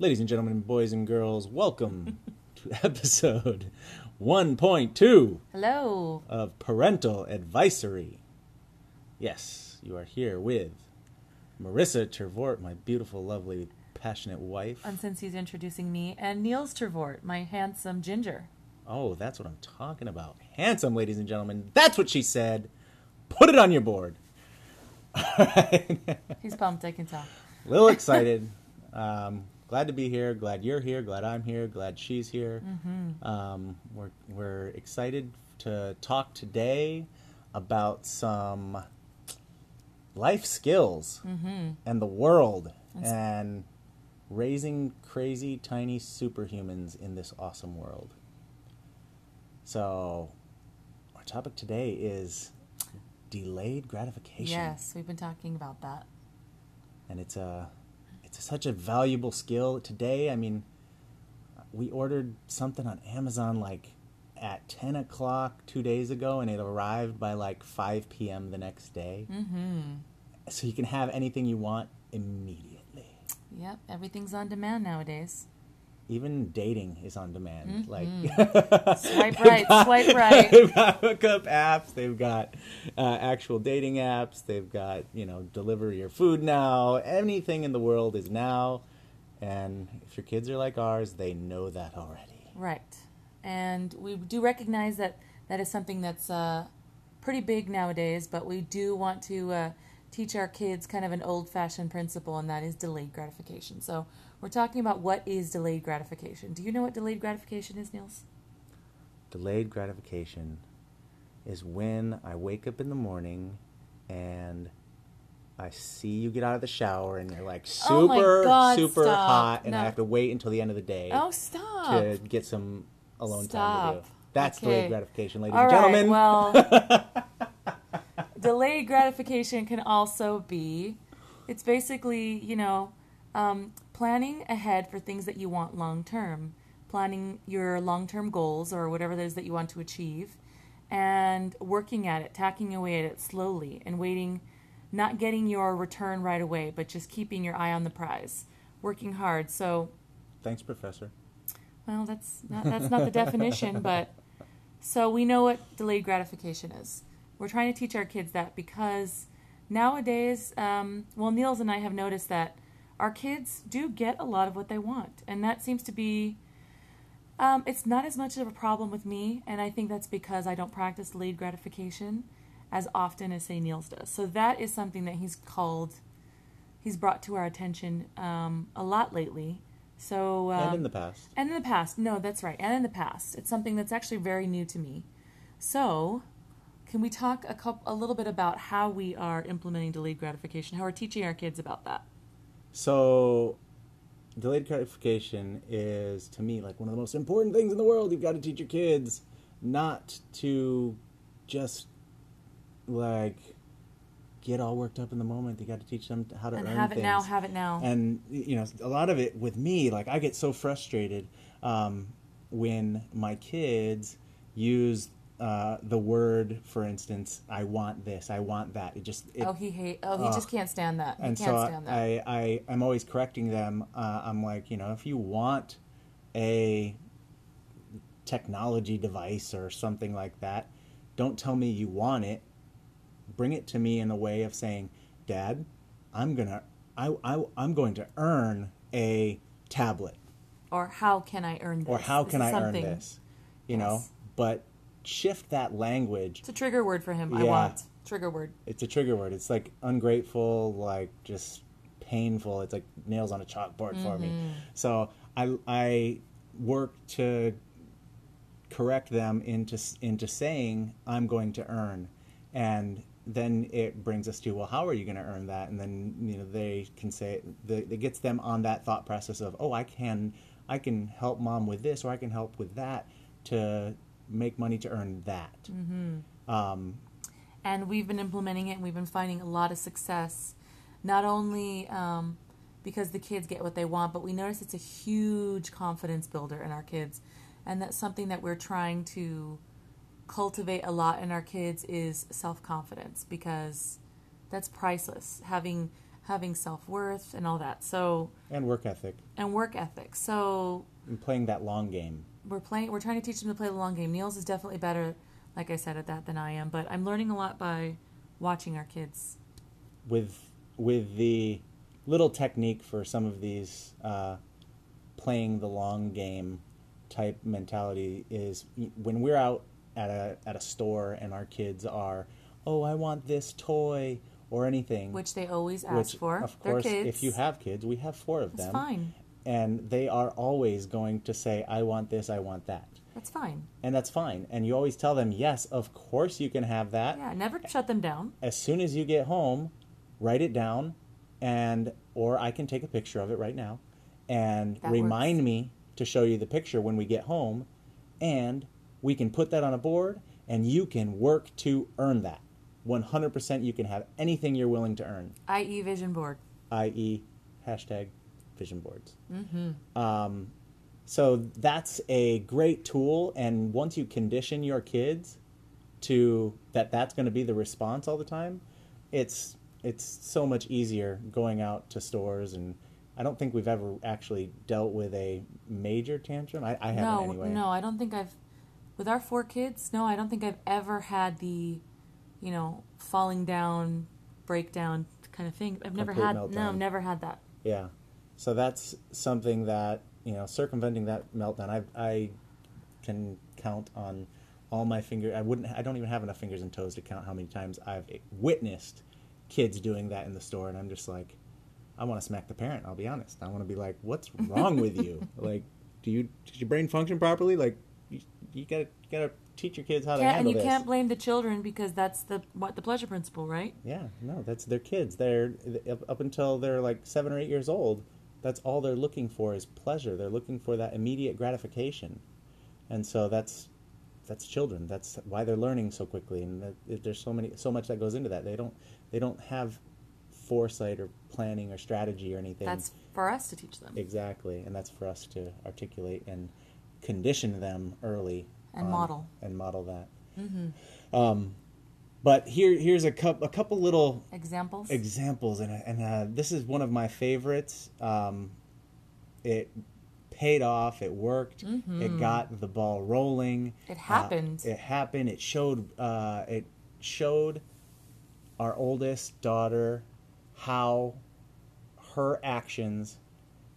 Ladies and gentlemen, boys and girls, welcome to episode 1.2 Hello. of Parental Advisory. Yes, you are here with Marissa Tervort, my beautiful, lovely, passionate wife. And since he's introducing me, and Niels Tervort, my handsome ginger. Oh, that's what I'm talking about. Handsome, ladies and gentlemen. That's what she said. Put it on your board. All right. He's pumped, I can tell. A little excited. Um, glad to be here. Glad you're here. Glad I'm here. Glad she's here. Um, we're we're excited to talk today about some life skills and the world and raising crazy tiny superhumans in this awesome world. So, our topic today is delayed gratification Yes, we've been talking about that. and it's a it's such a valuable skill today. I mean, we ordered something on Amazon like at ten o'clock two days ago, and it arrived by like five p.m. the next day. Mm-hmm. So you can have anything you want immediately. Yep, everything's on demand nowadays. Even dating is on demand. Like Swipe right, swipe right. they've got hookup apps. They've got uh, actual dating apps. They've got you know deliver your food now. Anything in the world is now, and if your kids are like ours, they know that already. Right. And we do recognize that that is something that's uh, pretty big nowadays, but we do want to uh, teach our kids kind of an old fashioned principle, and that is delayed gratification. So we're talking about what is delayed gratification. Do you know what delayed gratification is, Niels? Delayed gratification is when I wake up in the morning and I see you get out of the shower and you're like Oh super God, super stop. hot, and No. I have to wait until the end of the day. Oh, stop. to get some alone time with you. That's Okay. delayed gratification, ladies All and right, gentlemen. well, delayed gratification can also be it's basically, you know, um, planning ahead for things that you want long term, planning your long term goals or whatever it is that you want to achieve, and working at it, tacking away at it slowly, and waiting, not getting your return right away, but just keeping your eye on the prize, working hard. So, Thanks, Professor. well, that's not, that's not the definition, but so we know what delayed gratification is. We're trying to teach our kids that because nowadays, um, well, Niels and I have noticed that our kids do get a lot of what they want, and that seems to be. Um, it's not as much of a problem with me, and I think that's because I don't practice delayed gratification as often as say Niels does. So that is something that he's called, he's brought to our attention um, a lot lately. So um, and in the past. and in the past, no, that's right. And in the past, it's something that's actually very new to me. So, can we talk a couple, a little bit about how we are implementing delayed gratification? How we're teaching our kids about that? So, delayed gratification is, to me, like one of the most important things in the world. You've got to teach your kids not to just, like, get all worked up in the moment. You got to teach them how to And earn have it things. now, have it now. and you know a lot of it with me like i get so frustrated um, when my kids use uh, the word for instance i want this i want that it just it, oh, he hate. Oh, he just can't stand that. He and can't so stand that. I, I i'm always correcting them uh, i'm like you know if you want a technology device or something like that don't tell me you want it bring it to me in a way of saying dad i'm gonna I, I, i'm going to earn a tablet or how can I earn this? or how This can i earn this you know but shift that language It's a trigger word for him. I want trigger word. it's a trigger word. It's like ungrateful, like just painful. It's like nails on a chalkboard for me. Mm-hmm. So I I work to correct them into into saying I'm going to earn, and then it brings us to well, how are you going to earn that? And then you know they can say the, it gets them on that thought process of oh, I can I can help mom with this or I can help with that to make money to earn that. Um, and we've been implementing it and we've been finding a lot of success not only um, because the kids get what they want but we notice it's a huge confidence builder in our kids and that's something that we're trying to cultivate a lot in our kids is self-confidence because that's priceless having having self worth and all that. So and work ethic and work ethic. So and playing that long game. We're playing. We're trying to teach them to play the long game. Niels is definitely better, like I said, at that than I am. But I'm learning a lot by watching our kids. with with the little technique for some of these uh, playing the long game type mentality is when we're out at a at a store and our kids are oh I want this toy or anything Which they always ask which, for. of course if you have kids we have four of That's them fine. And they are always going to say I want this I want that That's fine. and that's fine and you always tell them yes of course you can have that Yeah, never shut them down. as soon as you get home, write it down, and or I can take a picture of it right now, and That remind works. me to show you the picture when we get home, and we can put that on a board, and you can work to earn that. 100% you can have anything you're willing to earn, I.e. vision board. i.e., hashtag vision boards. Um, so that's a great tool, and once you condition your kids to that, that's going to be the response all the time. It's it's so much easier going out to stores, and I don't think we've ever actually dealt with a major tantrum. I, I haven't no, anyway. no, I don't think I've. With our four kids, no, I don't think I've ever had the, you know, falling down, breakdown kind of thing. I've never Complete had. No. I've never had that. Yeah. So that's something that, you know, circumventing that meltdown, I, I can count on all my fingers. I wouldn't, I don't even have enough fingers and toes to count how many times I've witnessed kids doing that in the store. And I'm just like, I want to smack the parent. I'll be honest. I want to be like, what's wrong with you? Like, do you, does your brain function properly? Like, you, you gotta, you gotta teach your kids how to Can't, and handle you this. can't blame the children because that's the what the pleasure principle, right? Yeah, no, that's their kids. They're up, up until they're like seven or eight years old. That's all they're looking for is pleasure. They're looking for that immediate gratification, and so that's that's children. That's why they're learning so quickly. And that, there's so many, so much that goes into that. They don't they don't have foresight or planning or strategy or anything. That's for us to teach them. exactly, and that's for us to articulate and condition them early And on- model. and model that. Um, but here here's a couple a couple little Examples. examples, and and uh, this is one of my favorites. Um, it paid off. It worked. It got the ball rolling. It happened. Uh, it happened. It showed. Uh, it showed our oldest daughter how her actions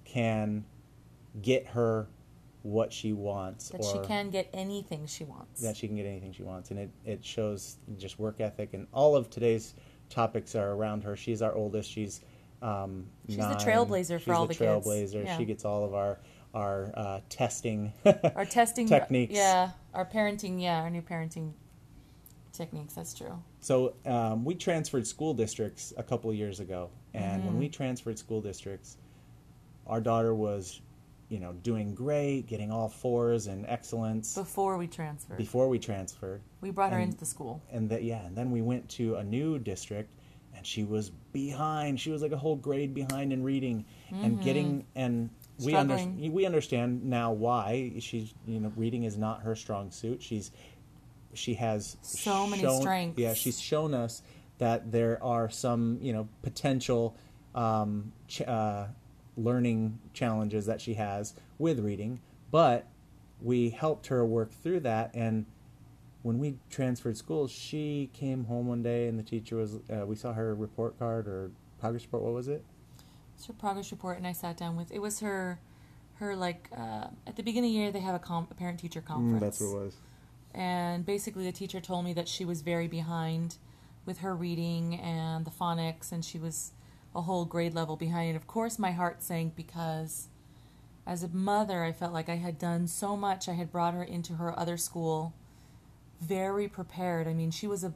can get her what she wants that she can get anything she wants. that she can get anything she wants and it, it shows just work ethic and all of today's topics are around her she's our oldest she's um, She's the nine. trailblazer for all the the kids. trailblazer Yeah. she gets all of our our uh, testing our testing techniques Yeah, our parenting. Yeah, our new parenting techniques. That's true. So um, we transferred school districts a couple of years ago, and Mm-hmm. when we transferred school districts, our daughter was, you know, doing great, getting all fours and excellence Before we transferred, before we transferred, we brought her into the school. and that yeah, and then we went to a new district, and she was behind. She was like a whole grade behind in reading and getting and. We, under, Mm-hmm. We understand now why she's you know reading is not her strong suit. She's she has So many shown- strengths. Yeah, she's shown us that there are some you know potential um, ch- uh, learning challenges that she has with reading, but we helped her work through that. And when we transferred schools, she came home one day and the teacher was. Uh, we saw her report card or progress report. What was it? It's her progress report, and I sat down with. It was her, her like uh, at the beginning of the year they have a, com- a parent teacher conference. That's what it was. and basically the teacher told me that she was very behind with her reading and the phonics and she was a whole grade level behind. And of course my heart sank because as a mother i felt like i had done so much. I had brought her into her other school very prepared. I mean she was a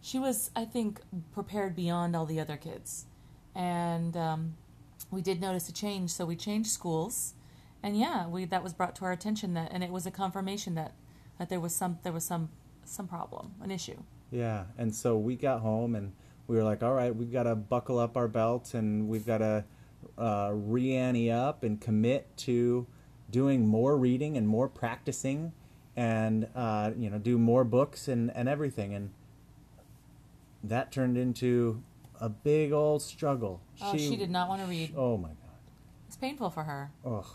she was i think prepared beyond all the other kids. And um, we did notice a change. So we changed schools. And yeah we that was brought to our attention that and it was a confirmation that that there was some there was some some problem an issue. Yeah, and so we got home and we were like, all right, we've got to buckle up our belts and we've got to uh, re-ante up and commit to doing more reading and more practicing and uh, you know do more books and, and everything and that turned into a big old struggle. Oh, she, did not want to read. Oh my god. It's painful for her. Ugh.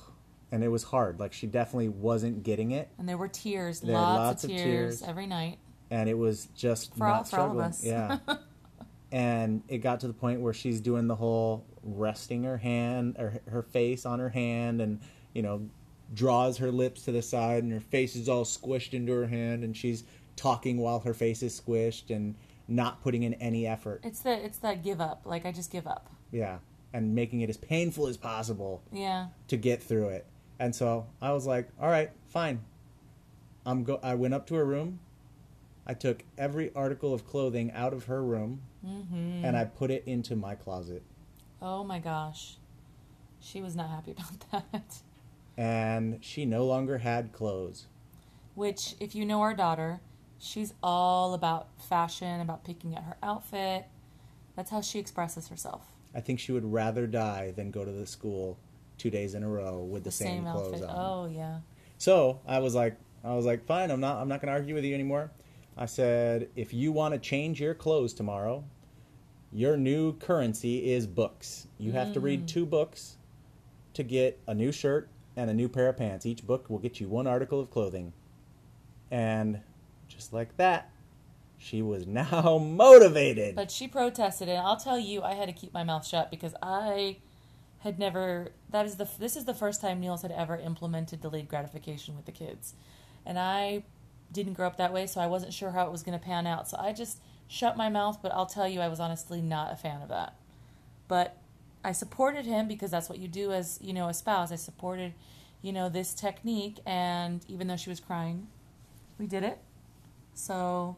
And it was hard. Like she definitely wasn't getting it, And there were tears, There lots, lots of tears, tears. every night. and it was just For not all- for all of struggling. us. Yeah. and it got to the point where she's doing the whole resting her hand or her face on her hand, and you know, draws her lips to the side, and her face is all squished into her hand, and she's talking while her face is squished and not putting in any effort. It's the it's that give up. Like I just give up. Yeah. And making it as painful as possible Yeah. to get through it. And so I was like, all right, fine. I'm go I went up to her room. I took every article of clothing out of her room Mm-hmm. and I put it into my closet. Oh my gosh. She was not happy about that. And she no longer had clothes. Which, if you know our daughter, she's all about fashion, about picking out her outfit. That's how she expresses herself. I think she would rather die than go to the school two days in a row with the, same, clothes outfit. on. Oh yeah. So I was like, I was like, fine, I'm not, I'm not going to argue with you anymore. I said, if you want to change your clothes tomorrow, your new currency is books. You have to read mm. two books to get a new shirt and a new pair of pants. Each book will get you one article of clothing. And just like that, she was now motivated. But she protested, and I'll tell you, I had to keep my mouth shut because I had never. That is the. This is the first time Niels had ever implemented delayed gratification with the kids, and I didn't grow up that way, so I wasn't sure how it was going to pan out. So I just shut my mouth. But I'll tell you, I was honestly not a fan of that. But I supported him because that's what you do as you know a spouse. I supported, you know, this technique, and even though she was crying, we did it. So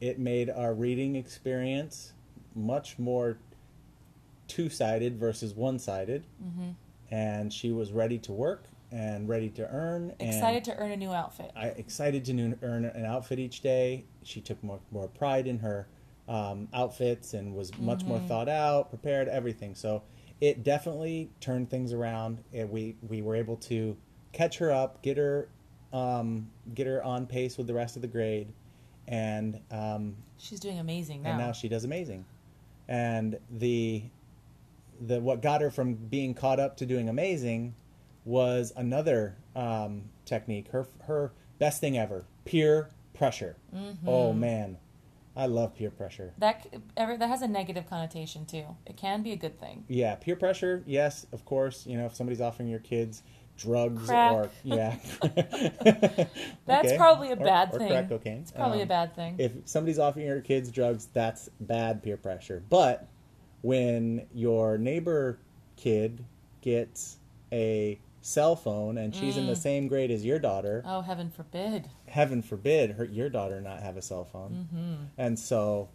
it made our reading experience much more two-sided versus one-sided Mm-hmm. and she was ready to work and ready to earn and excited to earn a new outfit. I, excited to nu- earn an outfit each day she took more, more pride in her um, outfits and was much more thought out prepared everything so it definitely turned things around and we, we were able to catch her up get her um, get her on pace with the rest of the grade and um, She's doing amazing now. and now she does amazing. And the the what got her from being caught up to doing amazing was another um, technique. Her her best thing ever, peer pressure. Oh man, I love peer pressure. that ever that has a negative connotation too. It can be a good thing. Yeah, peer pressure. Yes, of course. You know, if somebody's offering your kids drugs Crack. or yeah, That's Okay. probably a Or- bad or thing. crack cocaine. It's probably a Um, bad thing. if somebody's offering your kids drugs, that's bad peer pressure. But when your neighbor kid gets a cell phone and she's in the same grade as your daughter, oh, heaven forbid. heaven forbid her your daughter not have a cell phone. Mm-hmm. And so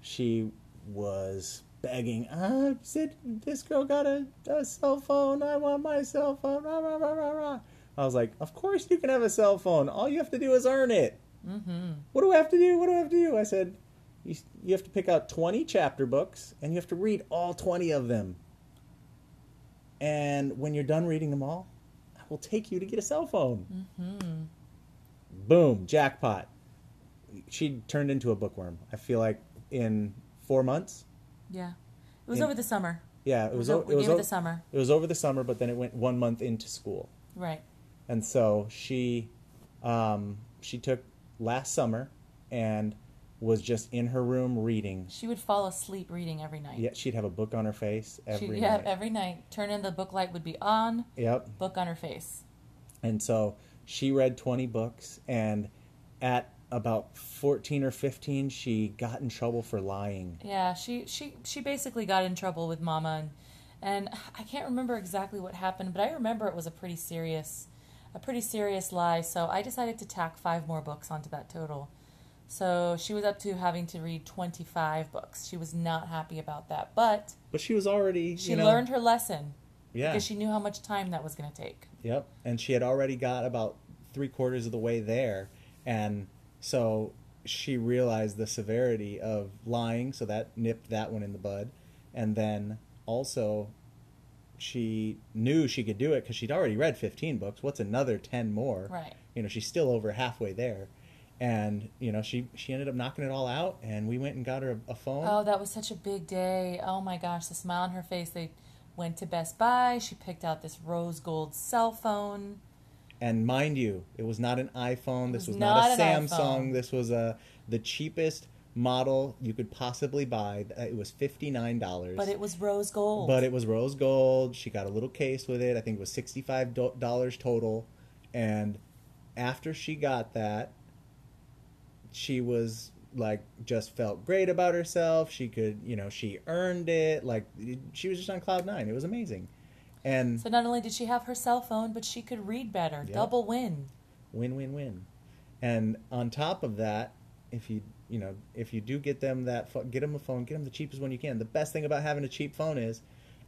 she was begging, ah, said this girl got a, a cell phone. I want my cell phone. Rah, rah, rah, rah, rah. I was like, of course you can have a cell phone. All you have to do is earn it. Mm-hmm. What do I have to do? What do I have to do? I said, you, you have to pick out 20 chapter books and you have to read all 20 of them. And when you're done reading them all, I will take you to get a cell phone. Mm-hmm. Boom, jackpot. She turned into a bookworm. I feel like in four months. Yeah. It was In- over the summer. Yeah, it was. o- it was gave it o- the summer. It was over the summer, but then it went one month into school, Right. and so she, um, she took last summer, and was just in her room reading. She would fall asleep reading every night. Yeah, she'd have a book on her face every She'd, yeah, night. every night. Turn in the book light would be on, Yep. book on her face. And so she read 20 books, and at about 14 or 15, she got in trouble for lying. Yeah, she she she basically got in trouble with Mama, and and I can't remember exactly what happened, but I remember it was a pretty serious, a pretty serious lie. So I decided to tack five more books onto that total. So she was up to having to read twenty five books. She was not happy about that, but But she was already, she you know, learned her lesson yeah, because she knew how much time that was going to take. yep. And she had already got about three quarters of the way there, and so she realized the severity of lying, so that nipped that one in the bud, and then also she knew she could do it because she'd already read 15 books. What's another 10 more? Right. You know, she's still over halfway there. And you know she she ended up knocking it all out, and we went and got her a, a phone. Oh, that was such a big day. Oh my gosh, the smile on her face. They went to Best Buy. She picked out this rose gold cell phone. And mind you, it was not an iPhone. This was was not, not a Samsung. iPhone. This was a the cheapest model you could possibly buy. It was fifty nine dollars. But it was rose gold. But it was rose gold. She got a little case with it. I think it was sixty five dollars total. And after she got that, she was like just felt great about herself. She could, you know, she earned it. Like she was just on cloud nine. It was amazing. And so not only did she have her cell phone, but she could read better. Yep. Double win. win win win and on top of that if you you know if you do get them that pho- get them a phone get them the cheapest one you can the best thing about having a cheap phone is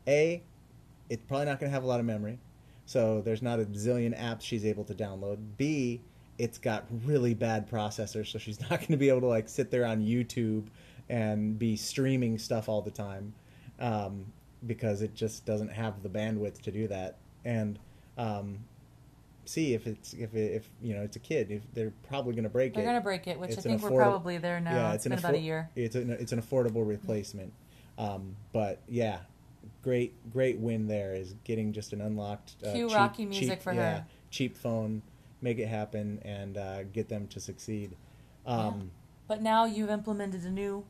a it's probably not going to have a lot of memory so there's not a zillion apps she's able to download b it's got really bad processors so she's not going to be able to like sit there on youtube and be streaming stuff all the time um, because it just doesn't have the bandwidth to do that and um, see if it's if it, if you know it's a kid if they're probably going to break it. They're gonna break it, which It's I think we're probably there now. yeah it's it's been about a year. it's an it's an affordable replacement um, but yeah great great win there is getting just an unlocked uh, Cue cheap- Rocky music cheap- for yeah, her. cheap phone make it happen and uh, get them to succeed um, But now you've implemented a new,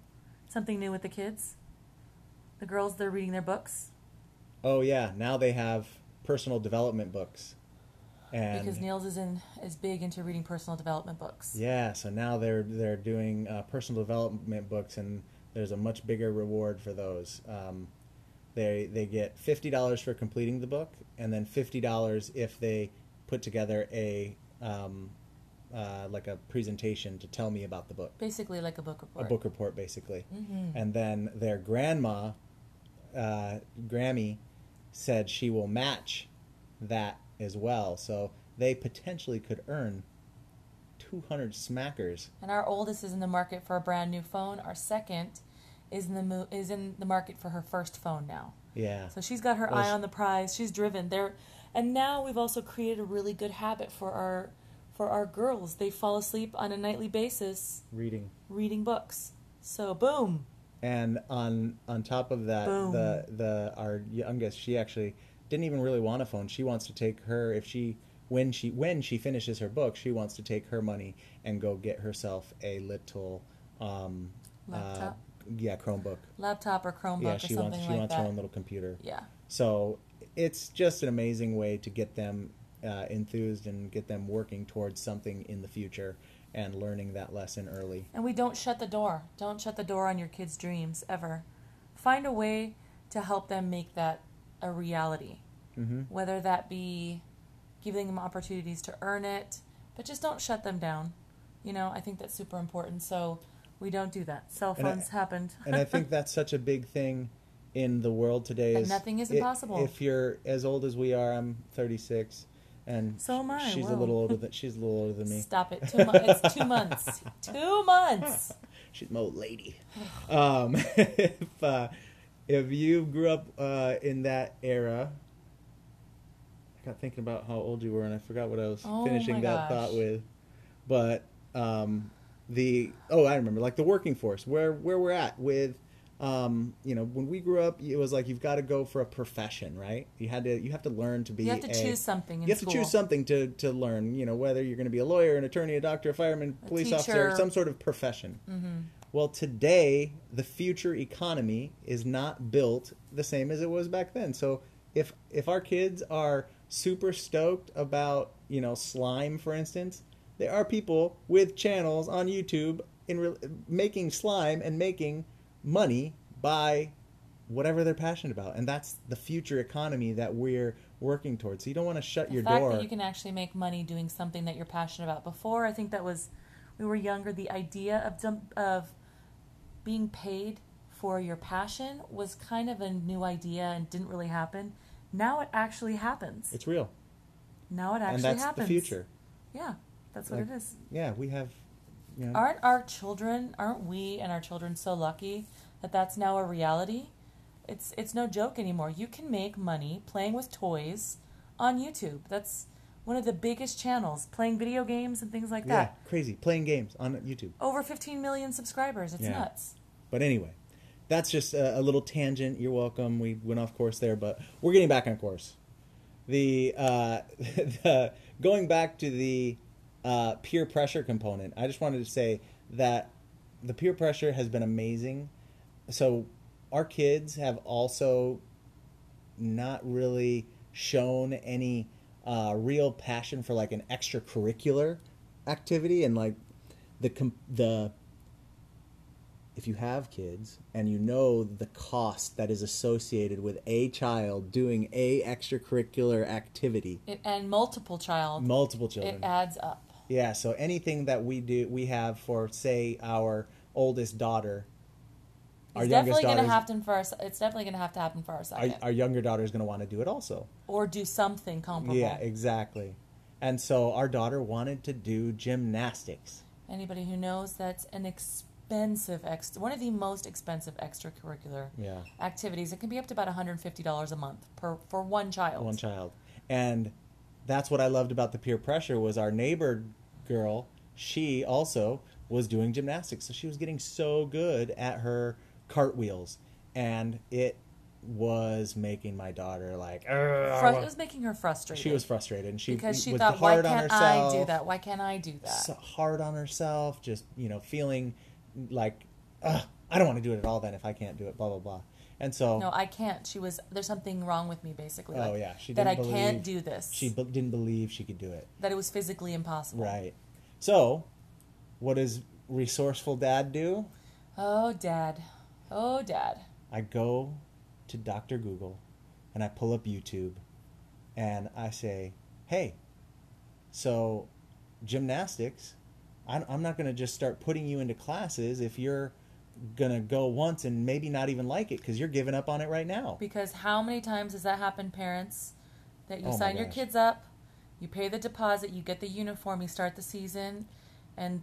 something new with the kids. The girls, they're reading their books oh yeah now they have personal development books and because Niels is in is big into reading personal development books. Yeah, so now they're they're doing uh, personal development books, and there's a much bigger reward for those. Um, they they get fifty dollars for completing the book, and then fifty dollars if they put together a um, uh, like a presentation to tell me about the book, Basically, like a book report. a book report, basically. Mhm. And then their grandma, uh, Grammy, said she will match that as well. So they potentially could earn 200 smackers. And our oldest is in the market for a brand new phone. Our second is in the mo- is in the market for her first phone now. Yeah. So she's got her Well, eye on the prize. She's driven there, and now we've also created a really good habit for our for our girls. They fall asleep on a nightly basis Reading. reading books. So boom, And on on top of that, Boom. the the our youngest, she actually didn't even really want a phone. She wants to take her if she when she when she finishes her book, she wants to take her money and go get herself a little um, Laptop? Uh, yeah, Chromebook. laptop or Chromebook yeah, she wants she like wants that. her own little computer. Yeah, So it's just an amazing way to get them uh, enthused and get them working towards something in the future and learning that lesson early. and we don't shut the door. Don't shut the door on your kids' dreams ever. Find a way to help them make that a reality. hmm whether that be giving them opportunities to earn it, but just don't shut them down. You know, I think that's super important. So we don't do that. Cell And I- phones happened. and I think that's such a big thing in the world today. That Is nothing is impossible. If you're as old as we are, I'm 36, and So am I, She's a little older than she's a little older than me. Stop it. Two months. It's two months. Two months. She's my old lady. Um, if uh, if you grew up uh, in that era, I got thinking about how old you were, and I forgot what I was Oh finishing that gosh. thought with. But um, the oh, I remember, like the working force, where where we're at with. Um, you know, when we grew up, it was like you've got to go for a profession, right? You had to, you have to learn to be. You have to a- choose something in you have school. to choose something to, to learn, you know, whether you're going to be a lawyer, an attorney, a doctor, a fireman, A police officer, some sort of profession. Mm-hmm. Well, today, the future economy is not built the same as it was back then. So if if our kids are super stoked about, you know, slime, for instance, there are people with channels on YouTube in re- making slime and making money by whatever they're passionate about. And that's the future economy that we're working towards. So you don't want to shut The your fact door. that you can actually make money doing something that you're passionate about. Before, I think that was, we were younger, the idea of, of being paid for your passion was kind of a new idea and didn't really happen. Now it actually happens. it's real. now it actually and that's happens. the future. Yeah, that's what Like- it is. Yeah, we have know, Aren't our children, aren't we and our children so lucky that that's now a reality? It's it's no joke anymore. You can make money playing with toys on YouTube. That's one of the biggest channels playing video games and things like Yeah, that. Yeah, crazy playing games on YouTube. Over 15 million subscribers. It's Yeah. nuts. But anyway, that's just a, a little tangent. You're welcome. We went off course there, but we're getting back on course. The, uh, the going back to the uh, peer pressure component, I just wanted to say that the peer pressure has been amazing. So our kids have also not really shown any uh, real passion for like an extracurricular activity and like the com- the if you have kids and you know the cost that is associated with a child doing a extracurricular activity It, and multiple child, multiple children it adds up. Yeah so anything that we do we have for say our oldest daughter our It's definitely going to happen for our, s- It's definitely going to have to happen for our our, second, our younger daughter is going to want to do it also or do something comparable. yeah exactly and so our daughter wanted to do gymnastics Anybody who knows that's an expensive ex, one of the most expensive extracurricular yeah activities. It can be up to about $150 a month per for one child. one child and that's what i loved about the peer pressure was our neighbor girl she also was doing gymnastics so she was getting so good at her cartwheels and it was making my daughter like Fru- it was making her frustrated. she was frustrated and she because she was thought, why hard on can't I do that? Why can't I do that? so hard on herself just you know feeling like Ugh, i don't want to do it at all then if i can't do it blah blah blah and so No, I can't. She was. There's something wrong with me, basically. Oh, like, yeah, she that I didn't can't do this. she be- didn't believe she could do it that it was physically impossible. Right. So, what does resourceful dad do? Oh, Dad. Oh, Dad. I go to Dr. Google and I pull up YouTube and I say, hey, so gymnastics, I'm not going to just start putting you into classes if you're to go once and maybe not even like it because you're giving up on it right now. Because how many times has that happened, parents? That you Oh sign your kids up, you pay the deposit, you get the uniform, you start the season, and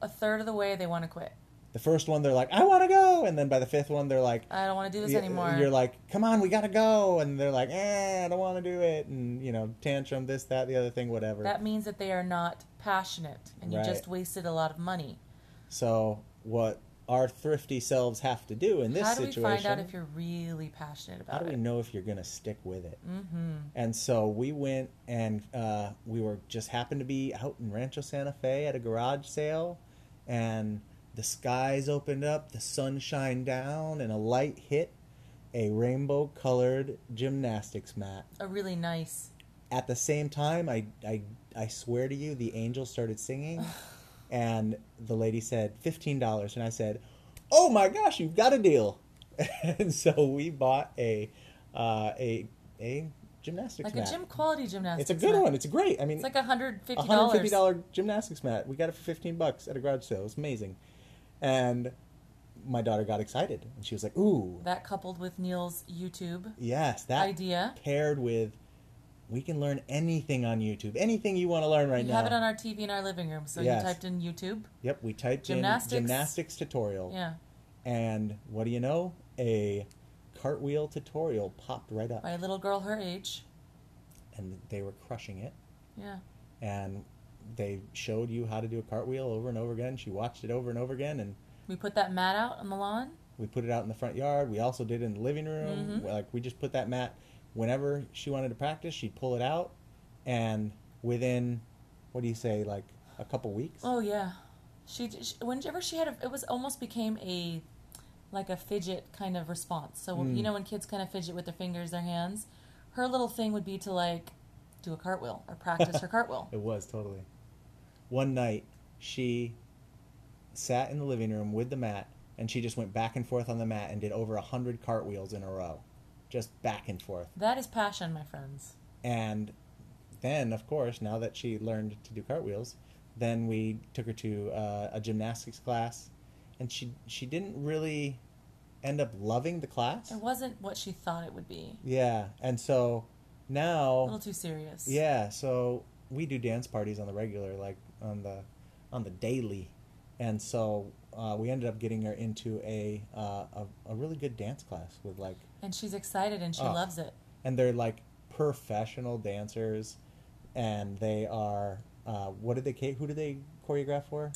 a third of the way they want to quit. The first one, they're like, I want to go. And then by the fifth one, they're like, I don't want to do this anymore. You're like, come on, we gotta go, and they're like, eh, I don't want to do it, and you know, tantrum, this, that, the other thing, whatever. that means that they are not passionate, and you Right. just wasted a lot of money. So what our thrifty selves have to do in this How do situation? we find out if you're really passionate about it? how do we it? know if you're gonna stick with it? Mm-hmm. And so we went and uh, we were just happened to be out in Rancho Santa Fe at a garage sale, and the skies opened up, the sun shined down, and a light hit a rainbow colored gymnastics mat. A really nice. At the same time, I, I, I swear to you, the angels started singing, and the lady said fifteen dollars, and I said, "Oh my gosh, you've got a deal!" and so we bought a uh, a a gymnastics Like mat. a gym quality gymnastics. It's a good mat. one. It's great. I mean, It's like hundred fifty a hundred fifty dollars. gymnastics mat. We got it for fifteen bucks at a garage sale. It was amazing, and my daughter got excited, and she was like, "Ooh, That coupled with Niels' YouTube yes, that idea. paired with." We can learn anything on YouTube. Anything you want to learn right now. We have it on our TV in our living room. So Yes. you typed in YouTube. Yep, we typed Gymnastics. in gymnastics tutorial. Yeah. And what do you know? A cartwheel tutorial popped right up. By a little girl her age. And they were crushing it. Yeah. And they showed you how to do a cartwheel over and over again. She watched it over and over again. And We put that mat out on the lawn. we put it out in the front yard. We also did it in the living room. Mhm. Like, we just put that mat whenever she wanted to practice, she'd pull it out. And within, what do you say, like a couple weeks? Oh yeah. She, she whenever she had a, it was almost became a like a fidget kind of response. So Mm. you know when kids kind of fidget with their fingers, their hands, her little thing would be to like do a cartwheel or practice her cartwheel. It was totally. One night, she sat in the living room with the mat, and she just went back and forth on the mat and did over a hundred cartwheels in a row, just back and forth. That is passion, my friends. And then, of course, now that she learned to do cartwheels, then we took her to uh, a gymnastics class, and she she didn't really end up loving the class. It wasn't what she thought it would be. Yeah, and so now A little too serious. Yeah, so we do dance parties on the regular, like on the on the daily, and so uh, we ended up getting her into a, uh, a a really good dance class with like, And she's excited and she Oh. loves it. and they're like professional dancers. and they are uh, what did they who did they choreograph for?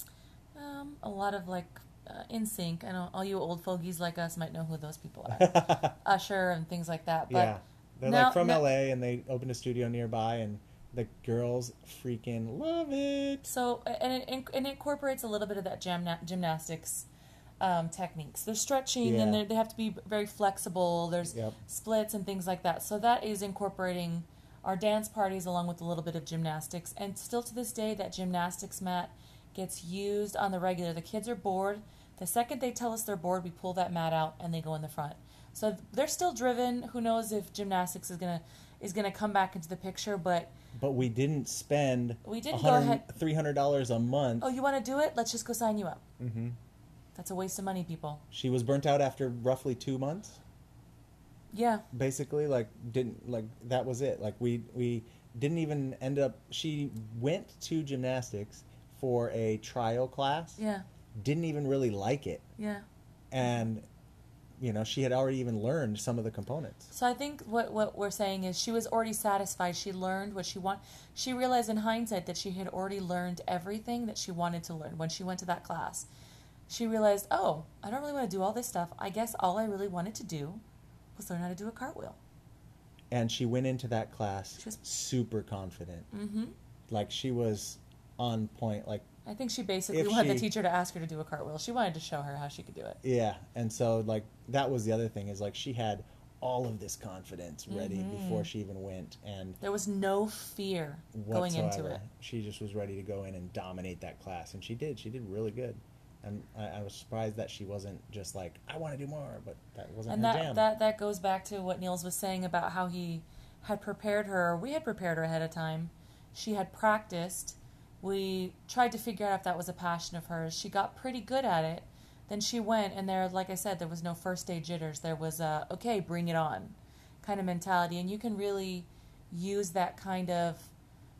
Um, a lot of like uh, NSYNC. I know all you old fogies like us might know who those people are. Usher and things like that. But yeah, they're now- like from now- LA, and they opened a studio nearby, and the girls freaking love it. So and it, and it incorporates a little bit of that gymna- gymnastics um, techniques. They're stretching and Yeah. they have to be very flexible. There's Yep. splits and things like that. So that is incorporating our dance parties along with a little bit of gymnastics. And still to this day, that gymnastics mat gets used on the regular. The kids are bored. The second they tell us they're bored, we pull that mat out and they go in the front. So they're still driven. Who knows if gymnastics is gonna is gonna come back into the picture? But But we didn't spend We didn't go ahead- three hundred dollars a month. oh, you want to do it? Let's just go sign you up. hmm That's a waste of money, people. She was burnt out after roughly two months. Yeah. basically like didn't like that was it like we we didn't even end up she went to gymnastics for a trial class Yeah. didn't even really like it Yeah. and you know she had already even learned some of the components So I think what what we're saying is she was already satisfied. She learned what she want. She realized in hindsight that she had already learned everything that she wanted to learn when she went to that class. She realized, oh, I don't really want to do all this stuff. I guess all I really wanted to do was learn how to do a cartwheel. and she went into that class She was- super confident Mm-hmm. like she was on point like I think she basically wanted the teacher to ask her to do a cartwheel. She wanted to show her how she could do it. yeah and so like that was the other thing is like she had all of this confidence ready Mhm. before she even went and There was no fear going into it. She just was ready to go in and dominate that class, and she did. She did really good, and I, I was surprised that she wasn't just like, "I want to do more," but that wasn't and that, jam. that that goes back to what Niels was saying about how he had prepared her. We had prepared her ahead of time. She had practiced. We tried to figure out if that was a passion of hers. She got pretty good at it. Then she went, and there, like I said, there was no first day jitters. There was a okay, bring it on, kind of mentality, and you can really use that kind of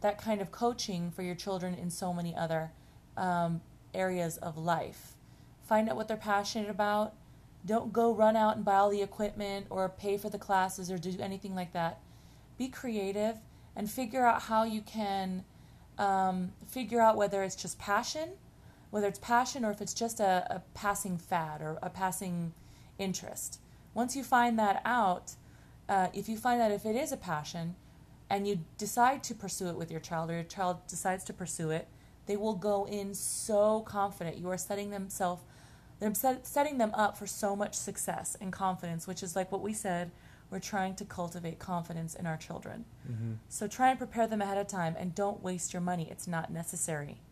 that kind of coaching for your children in so many other um, areas of life. Find out what they're passionate about. Don't go run out and buy all the equipment or pay for the classes or do anything like that. Be creative and figure out how you can um, figure out whether it's just passion, whether it's passion or if it's just a, a passing fad or a passing interest. Once you find that out, uh, if you find that if it is a passion and you decide to pursue it with your child or your child decides to pursue it, they will go in so confident. You are setting themselves they're set, setting them up for so much success and confidence, which is like what we said. We're trying to cultivate confidence in our children. hmm So try and prepare them ahead of time and don't waste your money. It's not necessary.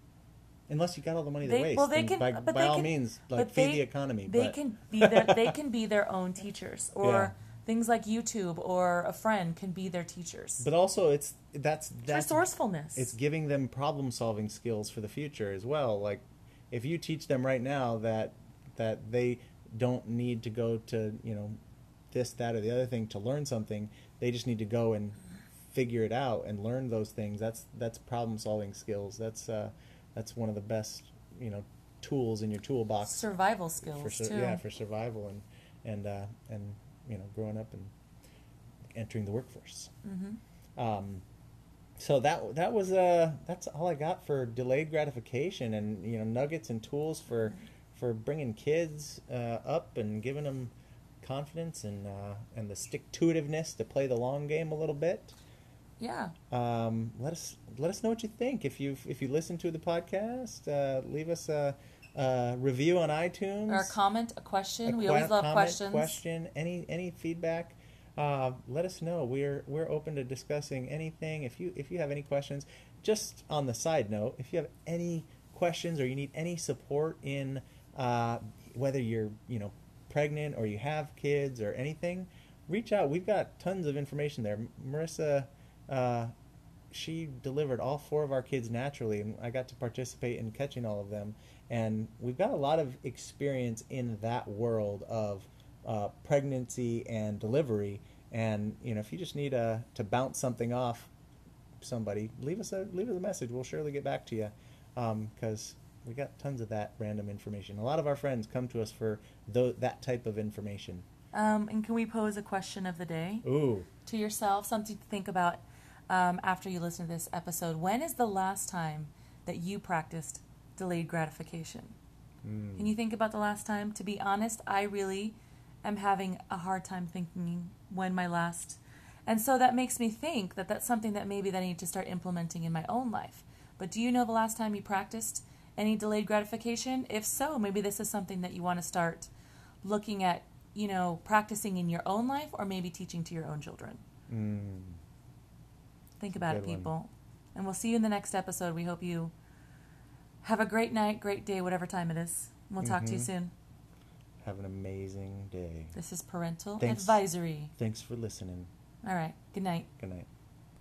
Unless you got all the money to waste, well, they can- by, but by they all can- means, like feed they- the economy. They but can be their they can be their own teachers or Yeah. Things like YouTube or a friend can be their teachers. but also it's that's that's resourcefulness. it's giving them problem solving skills for the future as well like if you teach them right now that that they don't need to go to you know this that or the other thing to learn something they just need to go and figure it out and learn those things that's that's problem solving skills that's uh that's one of the best you know tools in your toolbox survival skills for too. yeah for survival and and uh and you know growing up and entering the workforce hmm um, so that that was uh that's all I got for delayed gratification and you know nuggets and tools for for bringing kids uh, up and giving them confidence and uh, and the stick to itiveness to play the long game a little bit. Yeah. Um, let us let us know what you think if you if you listen to the podcast. Uh, leave us a, a review on iTunes. Or a comment, a question. A we que- always love comment, questions. Question, any any feedback, uh, let us know. We're we're open to discussing anything. If you if you have any questions, just on the side note, if you have any questions or you need any support in uh, whether you're you know pregnant or you have kids or anything, reach out. We've got tons of information there. Marissa. Uh, she delivered all four of our kids naturally, and I got to participate in catching all of them. And we've got a lot of experience in that world of uh, pregnancy and delivery. And you know, if you just need a, to bounce something off somebody, leave us a leave us a message. We'll surely get back to you because we got tons of that random information. A lot of our friends come to us for tho- that type of information. Um, and can we pose a question of the day Ooh, to yourself, something to think about? um, after you listen to this episode, when is the last time that you practiced delayed gratification? Mm. Can you think about the last time? To be honest, I really am having a hard time thinking when my last. And so that makes me think that that's something that maybe that I need to start implementing in my own life. But do you know the last time you practiced any delayed gratification? If so, maybe this is something that you want to start looking at, you know, practicing in your own life or maybe teaching to your own children. Mm. Think about it, Good one. people. And we'll see you in the next episode. We hope you have a great night, great day, whatever time it is. We'll talk to you Mhm. soon. Have an amazing day. This is Parental Thanks. Advisory. Thanks for listening. All right. Good night. Good night.